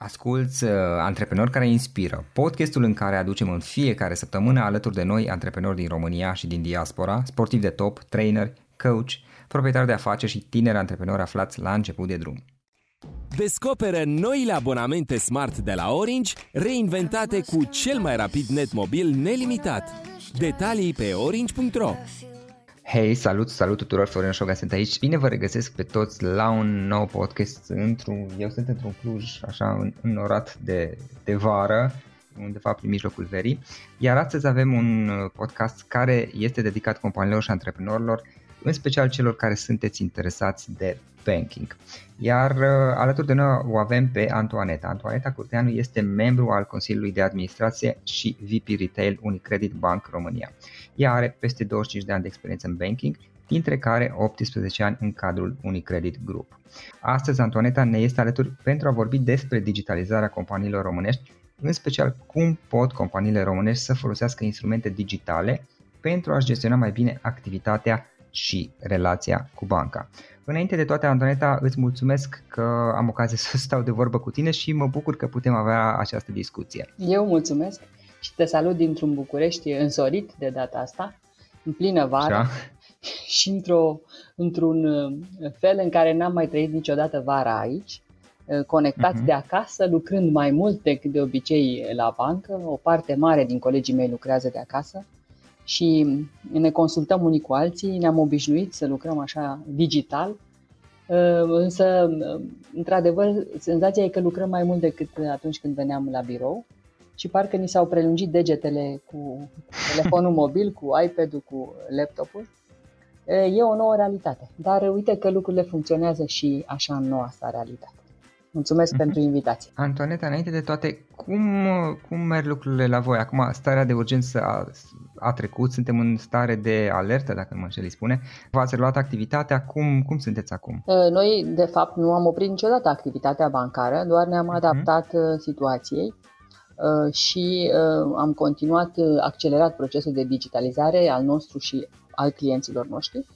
Asculți uh, Antreprenori care inspiră, podcastul în care aducem în fiecare săptămână alături de noi antreprenori din România și din diaspora, sportivi de top, trainer, coach, proprietari de afaceri și tineri antreprenori aflați la început de drum. Descoperă noile abonamente smart de la Orange, reinventate cu cel mai rapid net mobil nelimitat. Detalii pe orange.ro Hei, salut, salut tuturor, Florin Șoga sunt aici. Bine vă regăsesc pe toți la un nou podcast într-un, eu sunt într-un Cluj, așa, înorat de, de vară, de fapt prin mijlocul verii. Iar astăzi avem un podcast care este dedicat companiilor și antreprenorilor, în special celor care sunteți interesați de banking. Iar uh, alături de noi o avem pe Antoaneta. Antoaneta Curteanu este membru al Consiliului de Administrație și VP Retail Unicredit Bank România. Ea are peste 25 de ani de experiență în banking, dintre care 18 ani în cadrul Unicredit Group. Astăzi Antoaneta ne este alături pentru a vorbi despre digitalizarea companiilor românești, în special cum pot companiile românești să folosească instrumente digitale pentru a-și gestiona mai bine activitatea și relația cu banca. Înainte de toate, Antoneta, îți mulțumesc că am ocazie să stau de vorbă cu tine și mă bucur că putem avea această discuție. Eu mulțumesc și te salut dintr-un București însorit de data asta, în plină vară Așa. și într-o, într-un uh, fel în care n-am mai trăit niciodată vara aici, uh, conectați uh-huh. de acasă, lucrând mai mult decât de obicei la bancă. O parte mare din colegii mei lucrează de acasă și ne consultăm unii cu alții, ne-am obișnuit să lucrăm așa digital, uh, însă, într-adevăr, senzația e că lucrăm mai mult decât atunci când veneam la birou și parcă ni s-au prelungit degetele cu telefonul mobil, cu iPad-ul, cu laptopul. Uh, e o nouă realitate, dar uite că lucrurile funcționează și așa în noua asta realitate. Mulțumesc uh-huh. pentru invitație. Antoneta, înainte de toate, cum, cum merg lucrurile la voi? Acum, starea de urgență a, a trecut, suntem în stare de alertă, dacă nu mă înșel spune. V-ați reluat activitatea, cum, cum sunteți acum? Uh, noi, de fapt, nu am oprit niciodată activitatea bancară, doar ne-am mhm. adaptat uh-huh. situației uh, și am continuat accelerat procesul de digitalizare al nostru și al clienților noștri.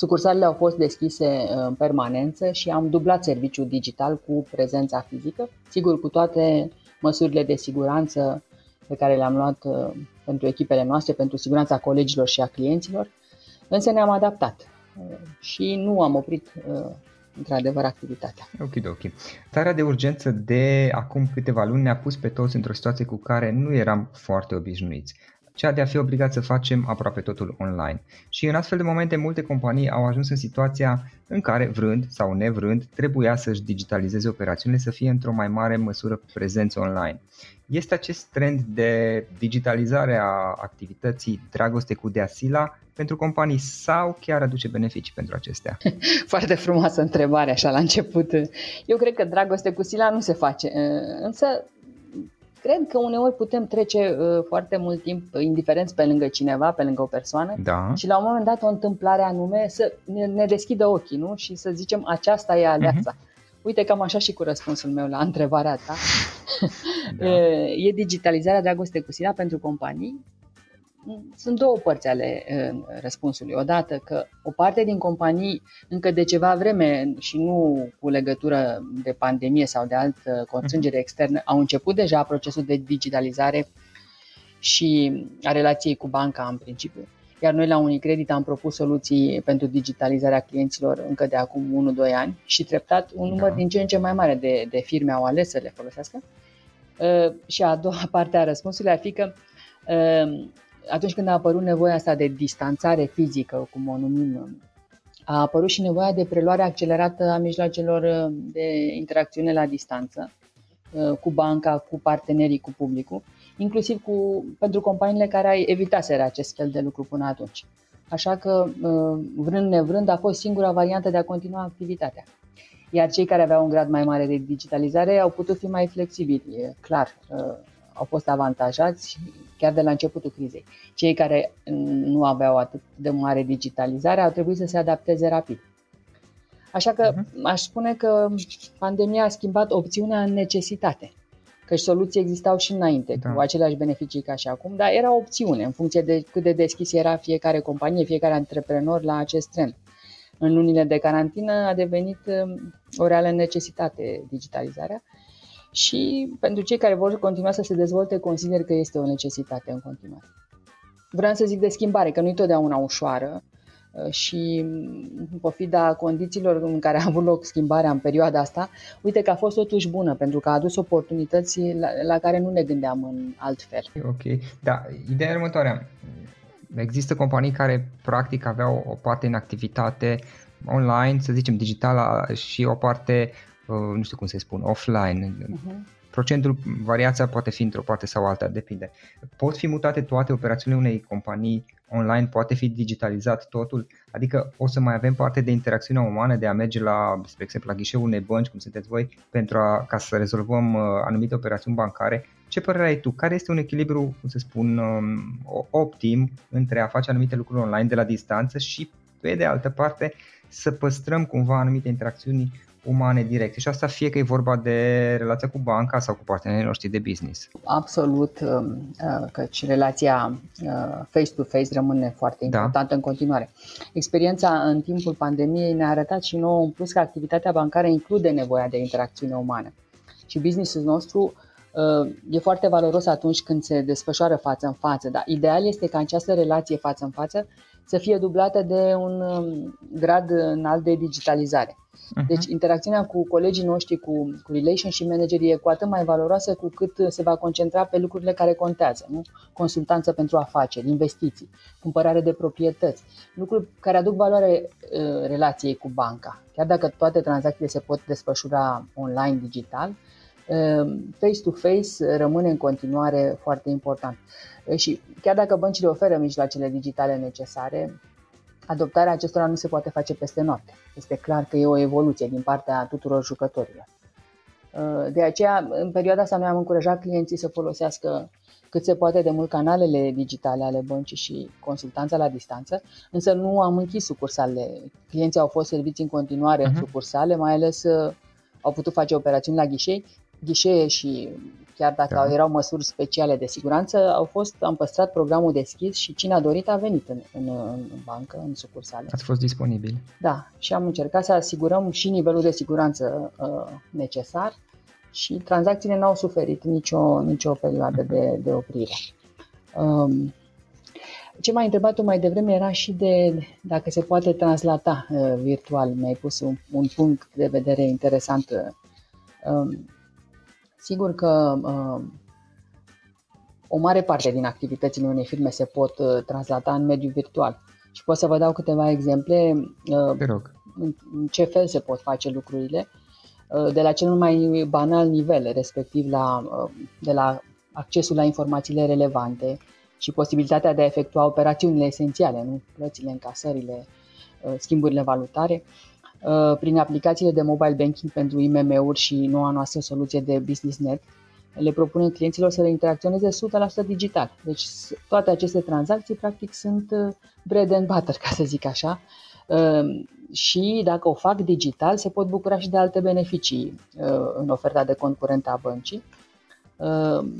Sucursalele au fost deschise uh, în permanență și am dublat serviciul digital cu prezența fizică, sigur cu toate măsurile de siguranță pe care le-am luat uh, pentru echipele noastre, pentru siguranța colegilor și a clienților, însă ne-am adaptat uh, și nu am oprit într-adevăr activitatea. Ok, ok. Starea de urgență de acum câteva luni ne-a pus pe toți într-o situație cu care nu eram foarte obișnuiți cea de a fi obligat să facem aproape totul online. Și în astfel de momente multe companii au ajuns în situația în care, vrând sau nevrând, trebuia să-și digitalizeze operațiunile să fie într-o mai mare măsură prezență online. Este acest trend de digitalizare a activității dragoste cu deasila pentru companii sau chiar aduce beneficii pentru acestea? Foarte frumoasă întrebare așa la început. Eu cred că dragoste cu sila nu se face, însă Cred că uneori putem trece uh, foarte mult timp indiferenți pe lângă cineva, pe lângă o persoană da. și la un moment dat o întâmplare anume să ne, ne deschidă ochii nu? și să zicem aceasta e aleasa. Uh-huh. Uite cam așa și cu răspunsul meu la întrebarea ta. Da. e digitalizarea dragoste cu sila pentru companii sunt două părți ale răspunsului. Odată că o parte din companii încă de ceva vreme și nu cu legătură de pandemie sau de altă constrângere mhm. externă au început deja procesul de digitalizare și a relației cu banca în principiu. Iar noi la Unicredit am propus soluții pentru digitalizarea clienților încă de acum 1-2 ani și treptat un număr da. din ce în ce mai mare de, de firme au ales să le folosească. Uh, și a doua parte a răspunsului ar fi că uh, atunci când a apărut nevoia asta de distanțare fizică, cum o numim a apărut și nevoia de preluare accelerată a mijloacelor uh, de interacțiune la distanță uh, cu banca, cu partenerii, cu publicul, inclusiv cu, pentru companiile care evitaseră acest fel de lucru până atunci. Așa că, uh, vrând nevrând, a fost singura variantă de a continua activitatea. Iar cei care aveau un grad mai mare de digitalizare au putut fi mai flexibili, e clar, au fost avantajați chiar de la începutul crizei. Cei care nu aveau atât de mare digitalizare au trebuit să se adapteze rapid. Așa că uh-huh. aș spune că pandemia a schimbat opțiunea în necesitate. Că soluții existau și înainte, da. cu aceleași beneficii ca și acum, dar era opțiune în funcție de cât de deschis era fiecare companie, fiecare antreprenor la acest trend. În lunile de carantină a devenit um, o reală necesitate digitalizarea și pentru cei care vor continua să se dezvolte, consider că este o necesitate în continuare. Vreau să zic de schimbare, că nu e totdeauna ușoară uh, și în pofida condițiilor în care a avut loc schimbarea în perioada asta, uite că a fost totuși bună, pentru că a adus oportunități la, la care nu ne gândeam în alt fel. Ok, da, ideea următoarea. Există companii care practic aveau o parte în activitate online, să zicem digitală și o parte Uh, nu știu cum să spun, offline. Uh-huh. Procentul, variația poate fi într-o parte sau alta, depinde. Pot fi mutate toate operațiunile unei companii online, poate fi digitalizat totul, adică o să mai avem parte de interacțiune umană, de a merge la, spre exemplu, la ghișeul unei bănci, cum sunteți voi, pentru a, ca să rezolvăm uh, anumite operațiuni bancare. Ce părere ai tu? Care este un echilibru, cum să spun, um, optim între a face anumite lucruri online de la distanță și, pe de altă parte, să păstrăm cumva anumite interacțiuni umane directe și asta fie că e vorba de relația cu banca sau cu partenerii noștri de business. Absolut, um, uh, căci relația uh, face-to-face rămâne foarte da. importantă da. în continuare. Experiența în timpul pandemiei ne-a arătat și nouă în plus că activitatea bancară include nevoia de interacțiune umană și businessul nostru uh, e foarte valoros atunci când se desfășoară față în față, dar ideal este ca această relație față în față să fie dublată de un um, grad înalt de digitalizare. Uh-huh. Deci interacțiunea cu colegii noștri, cu, cu relationship managerii e cu atât mai valoroasă cu cât se va concentra pe lucrurile care contează, nu? Consultanță pentru afaceri, investiții, cumpărare de proprietăți, lucruri care aduc valoare uh, relației cu banca. Chiar dacă toate tranzacțiile se pot desfășura online, digital, uh, face-to-face rămâne în continuare foarte important. Uh, și chiar dacă băncile oferă mijloacele digitale necesare, adoptarea acestora nu se poate face peste noapte. Este clar că e o evoluție din partea tuturor jucătorilor. Uh, de aceea, în perioada asta, noi am încurajat clienții să folosească cât se poate de mult canalele digitale ale băncii și consultanța la distanță, însă nu am închis sucursalele. Clienții au fost serviți în continuare uh-huh. în mhm. sucursale, mai ales uh, au putut face operațiuni la ghișei, ghișee și chiar dacă da. erau măsuri speciale de siguranță, au fost, am păstrat programul deschis și cine a dorit a venit în, în, în bancă, în sucursale. Ați fost disponibil. Da, și am încercat să asigurăm și nivelul de siguranță uh, necesar și tranzacțiile n-au suferit nicio, nicio perioadă de, de oprire. Um, ce m-ai întrebat tu mai devreme era și de dacă se poate translata uh, virtual. Mi-ai pus un, un punct de vedere interesant. Uh, Sigur că uh, o mare parte din activitățile unei firme se pot uh, translata în mediul virtual. Și pot să vă dau câteva exemple uh, Te rog. În, în ce fel se pot face lucrurile, uh, de la cel mai banal nivel, respectiv la, uh, de la accesul la informațiile relevante și posibilitatea de a efectua operațiunile esențiale, nu? plățile, încasările, uh, schimburile valutare, Uh, prin aplicațiile de mobile banking pentru IMM-uri și noua noastră soluție de BusinessNet, le propunem clienților să le interacționeze 100% digital. Deci toate aceste tranzacții practic sunt uh, bread and butter, ca să zic așa, uh, și dacă o fac digital se pot bucura și de alte beneficii în oferta de concurent a băncii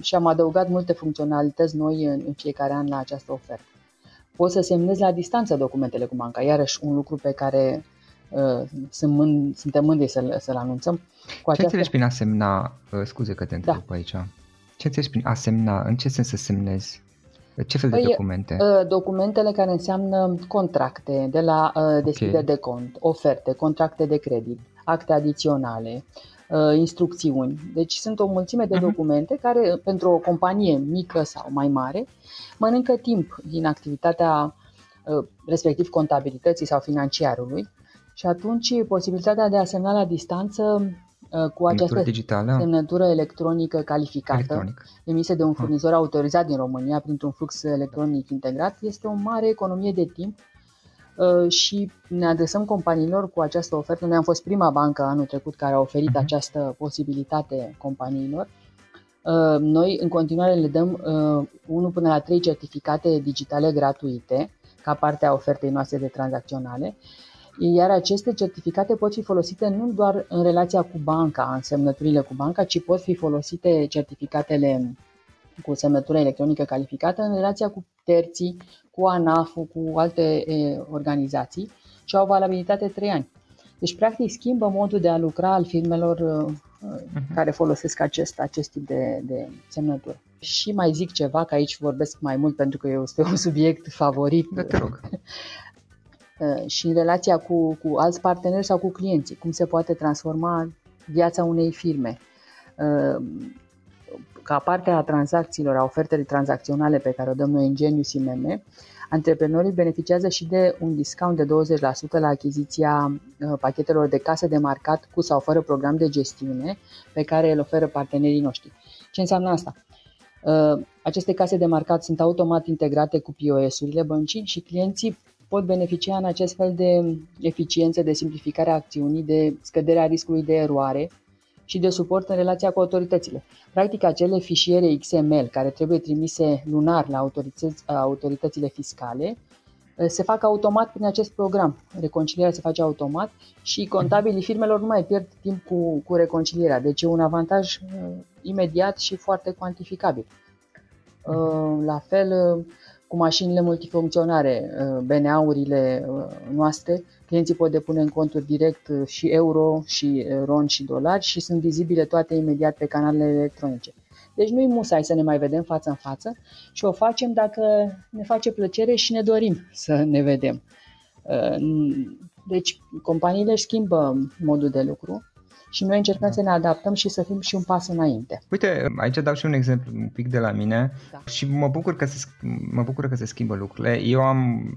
și am adăugat multe funcționalități noi în fiecare an la această ofertă. Poți să semnezi la distanță documentele cu banca, iarăși un lucru pe care Uh, sunt mân- suntem mândri să-l, să-l anunțăm. Cu această... Ce înțelegi prin a semna, uh, scuze că te întreb da. aici, ce înțelegi prin a semna, în ce sens să semnezi? Ce fel de păi, documente? Uh, documentele care înseamnă contracte de la deschidere okay. de cont, oferte, contracte de credit, acte adiționale, instrucțiuni. Deci sunt o mulțime de uh-huh. documente care, pentru o companie mică sau mai mare, mănâncă timp din activitatea respectiv contabilității sau financiarului Și atunci posibilitatea de a semna la distanță Uh, cu această digitală. semnătură electronică calificată Electronic. emisă de un ah. furnizor autorizat din România printr-un flux electronic integrat este o mare economie de timp uh, și ne adresăm companiilor cu această ofertă. Noi am fost prima bancă anul trecut care a oferit uh-huh. această posibilitate companiilor. Uh, noi în continuare le dăm 1 până la 3 certificate digitale gratuite ca parte a ofertei noastre de tranzacționale iar aceste certificate pot fi folosite nu doar în relația cu banca, în semnăturile cu banca, ci pot fi folosite certificatele cu semnătură electronică calificată în relația cu terții, cu ANAF, cu alte e, organizații și au valabilitate 3 ani. Deci, practic, schimbă modul de a lucra al firmelor uh-huh. care folosesc acest, acest tip de, de semnătură. Și mai zic ceva, că aici vorbesc mai mult pentru că este un subiect favorit. Da, te rog. Uh, și în relația cu, cu alți parteneri sau cu clienții, cum se poate transforma viața unei firme. Uh, ca parte a tranzacțiilor, a ofertei tranzacționale pe care o dăm noi în Genius IMM, antreprenorii beneficiază și de un discount de 20% la achiziția uh, pachetelor de casă de marcat cu sau fără program de gestiune pe care îl oferă partenerii noștri. Ce înseamnă asta? Aceste case de marcat sunt automat integrate cu POS-urile băncii și clienții pot beneficia în acest fel de eficiență, de simplificare a acțiunii, de scăderea riscului de eroare și de suport în relația cu autoritățile. Practic, acele fișiere XML care trebuie trimise lunar la autorități, autoritățile fiscale eh, se fac automat prin acest program. Reconcilierea se face automat și contabilii firmelor nu mai pierd timp cu, cu reconcilierea. Deci e un avantaj uh, imediat și foarte cuantificabil. Uh, la fel, uh, cu mașinile multifuncționare, uh, BNA-urile uh, noastre, clienții pot depune în conturi direct uh, și euro, și ron, și dolari și sunt vizibile toate imediat pe canalele electronice. Deci nu-i musai să ne mai vedem față în față și o facem dacă ne face plăcere și ne dorim să ne vedem. Deci companiile își schimbă modul de lucru și noi încercăm da. să ne adaptăm și să fim și un pas înainte. Uite, aici dau și un exemplu un pic de la mine da. și mă bucur, că se, mă bucur că se schimbă lucrurile. Eu am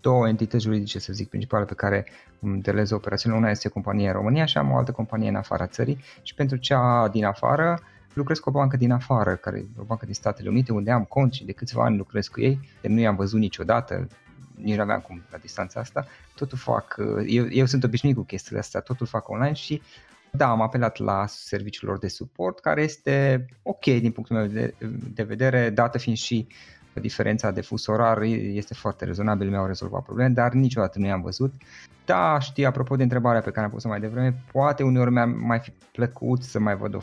două entități juridice, să zic, principale pe care îmi derulez operațiunile. Una este o companie în România și am o altă companie în afara țării și pentru cea din afară lucrez cu o bancă din afară, care e o bancă din Statele Unite, unde am cont și de câțiva ani lucrez cu ei, de nu i-am văzut niciodată, nici nu aveam cum la distanța asta, totul fac, eu, eu sunt obișnuit cu chestiile astea, totul fac online și da, am apelat la serviciul lor de suport, care este ok din punctul meu de, de vedere, dată fiind și diferența de fus orar este foarte rezonabil, mi-au rezolvat probleme, dar niciodată nu i-am văzut. Da, știi, apropo de întrebarea pe care am pus-o mai devreme, poate uneori mi-a mai fi plăcut să mai văd o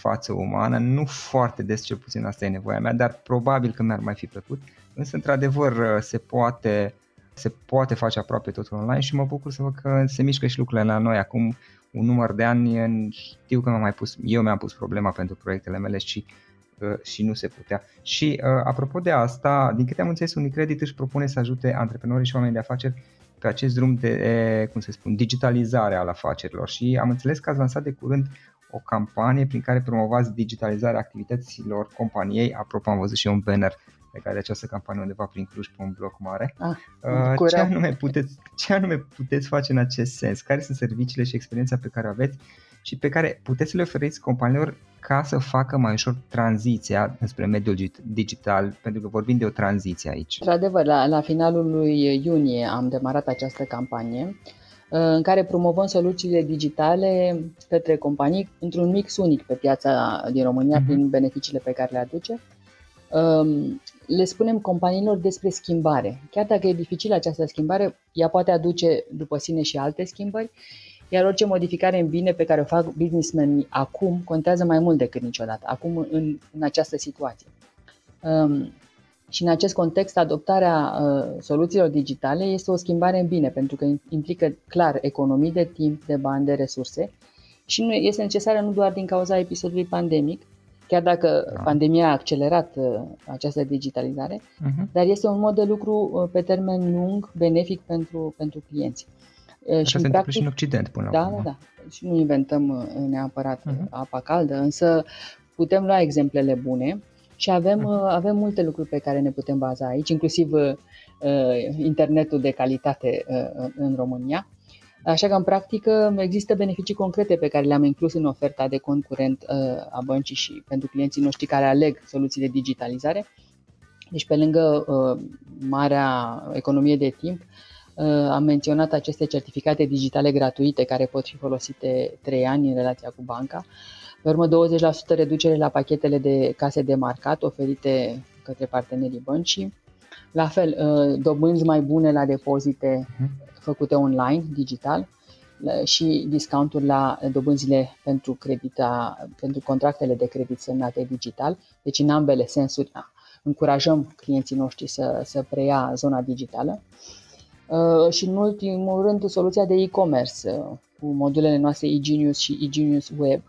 față umană, nu foarte des, cel puțin asta e nevoia mea, dar probabil că mi-ar mai fi plăcut, însă într-adevăr se poate, se poate face aproape totul online și mă bucur să văd că se mișcă și lucrurile la noi acum un număr de ani știu că m-am mai pus, eu mi-am pus problema pentru proiectele mele și uh, și nu se putea. Și uh, apropo de asta, din câte am înțeles, Unicredit își propune să ajute antreprenorii și oamenii de afaceri pe acest drum de, cum se spun, digitalizare al afacerilor și am înțeles că ați lansat de curând o campanie prin care promovați digitalizarea activităților companiei. Apropo, am văzut și un banner legat de această campanie undeva prin Cluj pe un bloc mare. Ah, uh, ce, anume puteți, ce anume puteți face în acest sens? Care sunt serviciile și experiența pe care o aveți și pe care puteți să le oferiți companiilor ca să facă mai ușor tranziția spre mediul digital, pentru că vorbim de o tranziție aici. Într-adevăr, la, la finalul lui iunie am demarat această campanie uh, în care promovăm soluțiile digitale către companii într-un mix unic pe piața din România uh-huh. prin beneficiile pe care le aduce. Um, le spunem companiilor despre schimbare. Chiar dacă e dificilă această schimbare, ea poate aduce după sine și alte schimbări, iar orice modificare în bine pe care o fac businessmenii acum contează mai mult decât niciodată, acum în, în această situație. Um, și în acest context, adoptarea uh, soluțiilor digitale este o schimbare în bine, pentru că implică clar economii de timp, de bani, de resurse și nu este necesară nu doar din cauza episodului pandemic, chiar dacă da. pandemia a accelerat uh, această digitalizare, uh-huh. dar este un mod de lucru uh, pe termen lung benefic pentru, pentru clienți. Uh, Așa și se întâmplă și în Occident până da, la urmă. Da, da. Și nu inventăm uh, neapărat uh-huh. apa caldă, însă putem lua exemplele bune și avem, uh-huh. avem multe lucruri pe care ne putem baza aici, inclusiv uh, internetul de calitate uh, în România. Așa că, în practică, există beneficii concrete pe care le-am inclus în oferta de cont curent uh, a băncii și pentru clienții noștri care aleg soluții de digitalizare. Deci, pe lângă uh, marea economie de timp, uh, am menționat aceste certificate digitale gratuite care pot fi folosite 3 ani în relația cu banca. Pe urmă, 20% reducere la pachetele de case de marcat oferite către partenerii băncii. La fel, dobânzi mai bune la depozite mhm făcute online, digital, și discounturi la dobânzile pentru, credita, pentru contractele de credit semnate digital. Deci, în ambele sensuri, încurajăm clienții noștri să, să preia zona digitală. Uh, și, în ultimul rând, soluția de e-commerce uh, cu modulele noastre eGenius și eGenius Web,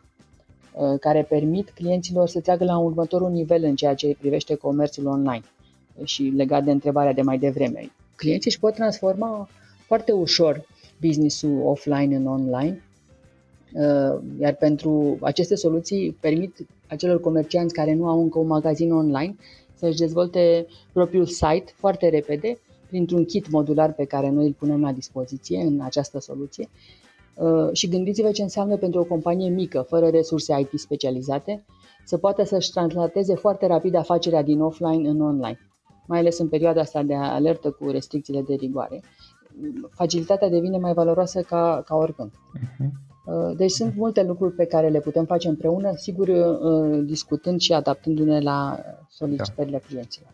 uh, care permit clienților să treacă la următorul nivel în ceea ce privește comerțul online și legat de întrebarea de mai devreme. Clienții își pot transforma foarte ușor business-ul offline în online, uh, iar pentru aceste soluții permit acelor comercianți care nu au încă un magazin online să-și dezvolte propriul site foarte repede printr-un kit modular pe care noi îl punem la dispoziție în această soluție. Uh, și gândiți-vă ce înseamnă pentru o companie mică, fără resurse IT specializate, să poată să-și translateze foarte rapid afacerea din offline în online, mai ales în perioada asta de alertă cu restricțiile de rigoare facilitatea devine mai valoroasă ca, ca oricând. Uh-huh. Deci sunt multe lucruri pe care le putem face împreună, sigur uh, discutând și adaptându-ne la solicitările da. clienților.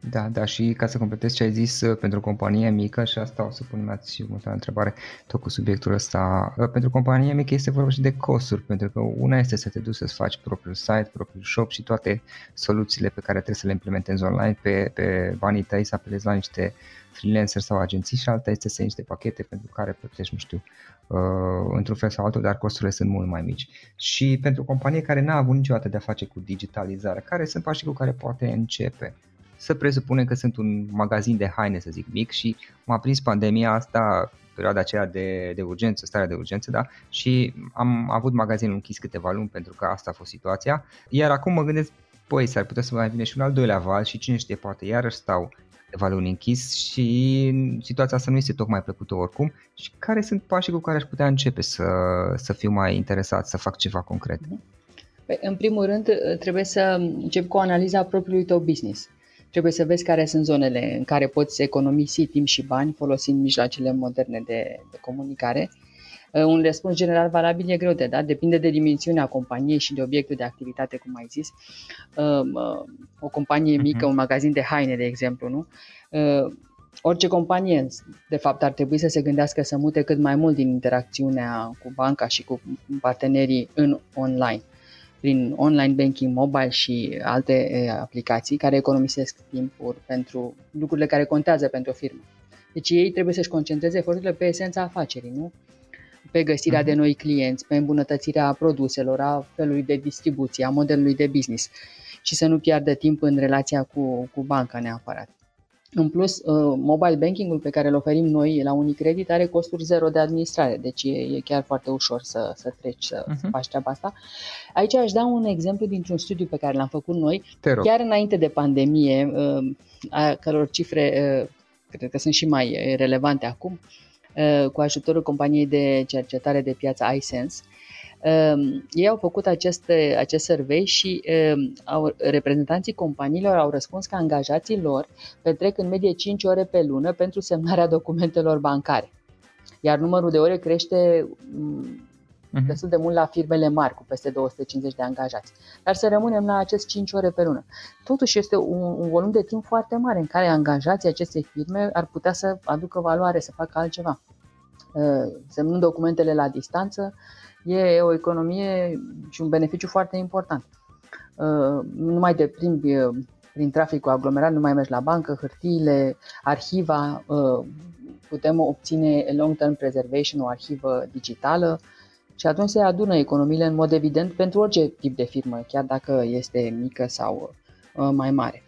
Da, da, și ca să completez ce ai zis uh, pentru companie mică, și asta o să punem și următoarea întrebare tot cu subiectul ăsta, pentru companie mică este vorba și de costuri, pentru că una este să te duci să-ți faci propriul site, propriul shop și toate soluțiile pe care trebuie să le implementezi online pe, pe banii tăi, să apelezi la niște uh, freelancer sau agenții și alta este să iei niște pachete pentru care plătești, nu știu, uh, într-un fel sau altul, dar costurile sunt mult mai mici. Și pentru companie care n-a avut niciodată de a face cu digitalizarea, care sunt pașii cu care poate începe? Să presupunem că sunt un magazin de haine, să zic, mic și m-a prins pandemia asta perioada aceea de, de urgență, starea de urgență, da, și am avut magazinul închis câteva luni pentru că asta a fost situația, iar acum mă gândesc, păi, s-ar putea să mai vină și un al doilea val și cine știe, poate iarăși stau câteva luni închis și situația asta nu este tocmai plăcută oricum și care sunt pașii cu care aș putea începe să, să fiu mai interesat, să fac ceva concret? Păi, în primul rând, trebuie să încep cu analiza propriului tău business. Trebuie să vezi care sunt zonele în care poți economisi timp și bani folosind mijloacele moderne de, de comunicare Uh, un răspuns general valabil e greu de dat, depinde de dimensiunea companiei și de obiectul de activitate, cum ai zis. Uh, uh, o companie mhm. mică, un magazin de haine, de exemplu, nu? Orice companie, de fapt, ar trebui să se gândească să mute cât mai mult din interacțiunea cu banca și cu partenerii în online prin online banking mobile și alte aplicații care economisesc timpuri pentru lucrurile care contează pentru o firmă. Deci ei trebuie să-și concentreze eforturile pe esența afacerii, nu? pe găsirea de mhm. noi clienți, pe îmbunătățirea produselor, a felului de distribuție, a modelului de business și să nu piardă timp în relația cu, cu banca neapărat. În plus, uh, mobile banking-ul pe care îl oferim noi la Unicredit are costuri zero de administrare, deci e, e chiar foarte ușor să, să treci, să, uh-huh. să faci treaba asta. Aici aș da un exemplu dintr-un studiu pe care l-am făcut noi, chiar înainte de pandemie, uh, a căror cifre uh, cred că sunt și mai relevante acum. Uh, cu ajutorul companiei de cercetare de piață iSense. Um, ei au făcut acest, acest survey și um, au, reprezentanții companiilor au răspuns că angajații lor petrec în medie 5 ore pe lună pentru semnarea documentelor bancare. Iar numărul de ore crește uh-huh. destul de mult la firmele mari, cu peste 250 de angajați. Dar să rămânem la acest 5 ore pe lună. Totuși este un, un volum de timp foarte mare în care angajații acestei firme ar putea să aducă valoare, să facă altceva. Uh, semnând documentele la distanță, e o economie și un beneficiu foarte important. Uh, nu mai deprimbi uh, prin traficul aglomerat, nu mai mergi la bancă, hârtiile, arhiva, putem obține long-term preservation, o arhivă digitală, și atunci se adună economiile în mod evident pentru orice tip de firmă, chiar dacă este mică sau uh, mai mare.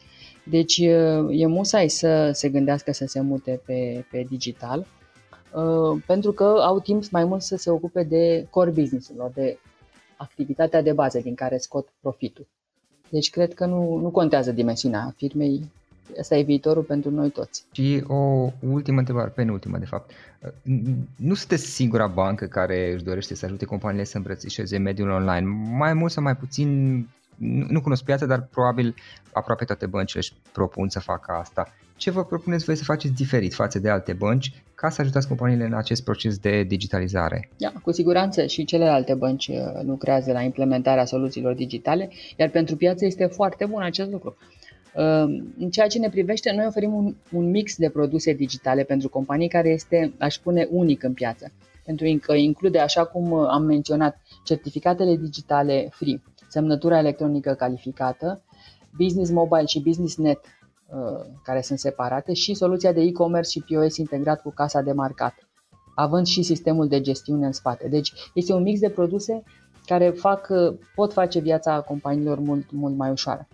Deci uh, e musai să se gândească să se mute pe, pe digital, uh, pentru că au timp mai mult să se ocupe de core business-urilor, de activitatea de bază din care scot profitul. Deci cred că nu, nu contează dimensiunea firmei, Asta e viitorul pentru noi toți. Și o ultimă întrebare, penultimă de fapt. Nu sunteți singura bancă care își dorește să ajute companiile să îmbrățișeze mediul online. Mai mult sau mai puțin, nu cunosc piața, dar probabil aproape toate băncile își propun să facă asta. Ce vă propuneți voi să faceți diferit față de alte bănci ca să ajutați companiile în acest proces de digitalizare? Da, cu siguranță și celelalte bănci uh, lucrează la implementarea soluțiilor digitale, iar pentru piață este foarte bun acest lucru. Uh, în ceea ce ne privește, noi oferim un, un mix de produse digitale pentru companii care este, aș spune, unic în piață. Pentru că include, așa cum am menționat, certificatele digitale free, semnătura electronică calificată, Business Mobile și Business Net Uh, care sunt separate și soluția de e-commerce și POS integrat cu casa de marcat, având și sistemul de gestiune în spate. Deci este un mix de produse care fac, uh, pot face viața companiilor mult, mult mai ușoară.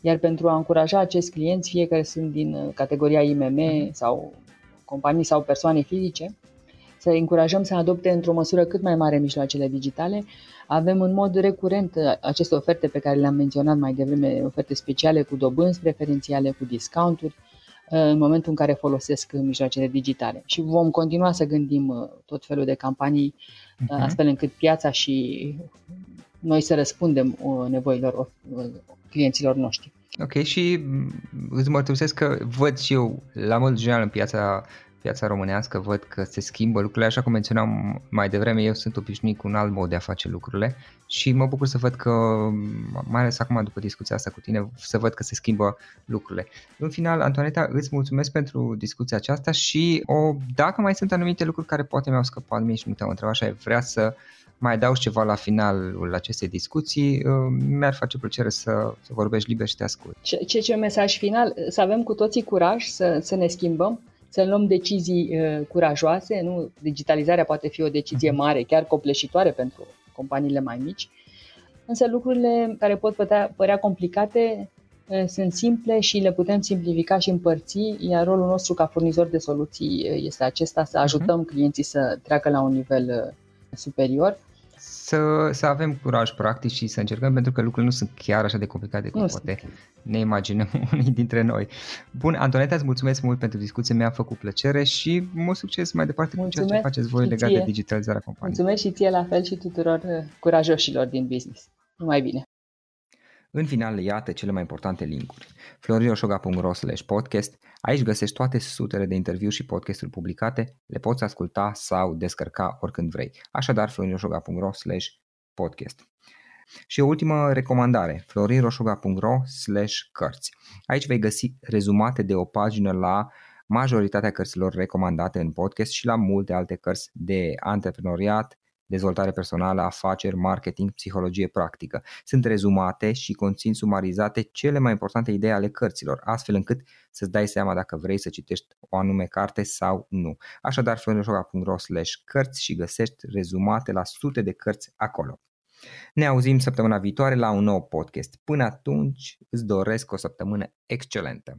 Iar pentru a încuraja acești clienți, fie că sunt din uh, categoria IMM sau companii sau persoane fizice, să încurajăm să adopte într-o măsură cât mai mare mijloacele digitale. Avem în mod recurent aceste oferte pe care le-am menționat mai devreme, oferte speciale cu dobânzi preferențiale, cu discounturi, în momentul în care folosesc mijloacele digitale. Și vom continua să gândim uh, tot felul de campanii uh-huh. astfel încât piața și noi să răspundem uh, nevoilor uh, clienților noștri. Ok, și mm, îți mărturisesc că văd și eu la mod general în piața piața românească văd că se schimbă lucrurile, așa cum menționam mai devreme, eu sunt obișnuit cu un alt mod de a face lucrurile și mă bucur să văd că, mai ales acum după discuția asta cu tine, să văd că se schimbă lucrurile. În final, Antoaneta, îți mulțumesc pentru discuția aceasta și o, dacă mai sunt anumite lucruri care poate mi-au scăpat mie și nu te-am întrebat și ai vrea să mai adaug ceva la finalul acestei discuții, uh, mi-ar face plăcere să, să vorbești liber și te ascult. Ce, ce, ce mesaj final? Să avem cu toții curaj să, să ne schimbăm, să luăm decizii uh, curajoase. Nu? Digitalizarea poate fi o decizie mhm. mare, chiar copleșitoare pentru companiile mai mici, însă lucrurile care pot părea, părea complicate uh, sunt simple și le putem simplifica și împărți, iar rolul nostru ca furnizor de soluții uh, este acesta să ajutăm uh-huh. clienții să treacă la un nivel superior să, să avem curaj practic și să încercăm pentru că lucrurile nu sunt chiar așa de complicate cum nu poate sunt. ne imaginăm unii dintre noi. Bun, Antoneta, îți mulțumesc mult pentru discuție, mi-a făcut plăcere și mult succes mai departe mulțumesc cu ceea ce faceți voi legat ție. de digitalizarea companiei. Mulțumesc și ție la fel și tuturor uh, curajoșilor din business. Numai bine! În final, iată cele mai importante linkuri. florioșoga.ro podcast Aici găsești toate sutele de interviuri și podcasturi publicate, le poți asculta sau descărca oricând vrei. Așadar, florioșoga.ro podcast. Și o ultimă recomandare, florinroșoga.ro cărți. Aici vei găsi rezumate de o pagină la majoritatea cărților recomandate în podcast și la multe alte cărți de antreprenoriat, dezvoltare personală, afaceri, marketing, psihologie practică. Sunt rezumate și conțin sumarizate cele mai importante idei ale cărților, astfel încât să-ți dai seama dacă vrei să citești o anume carte sau nu. Așadar, florinoșoga.ro cărți și găsești rezumate la sute de cărți acolo. Ne auzim săptămâna viitoare la un nou podcast. Până atunci, îți doresc o săptămână excelentă.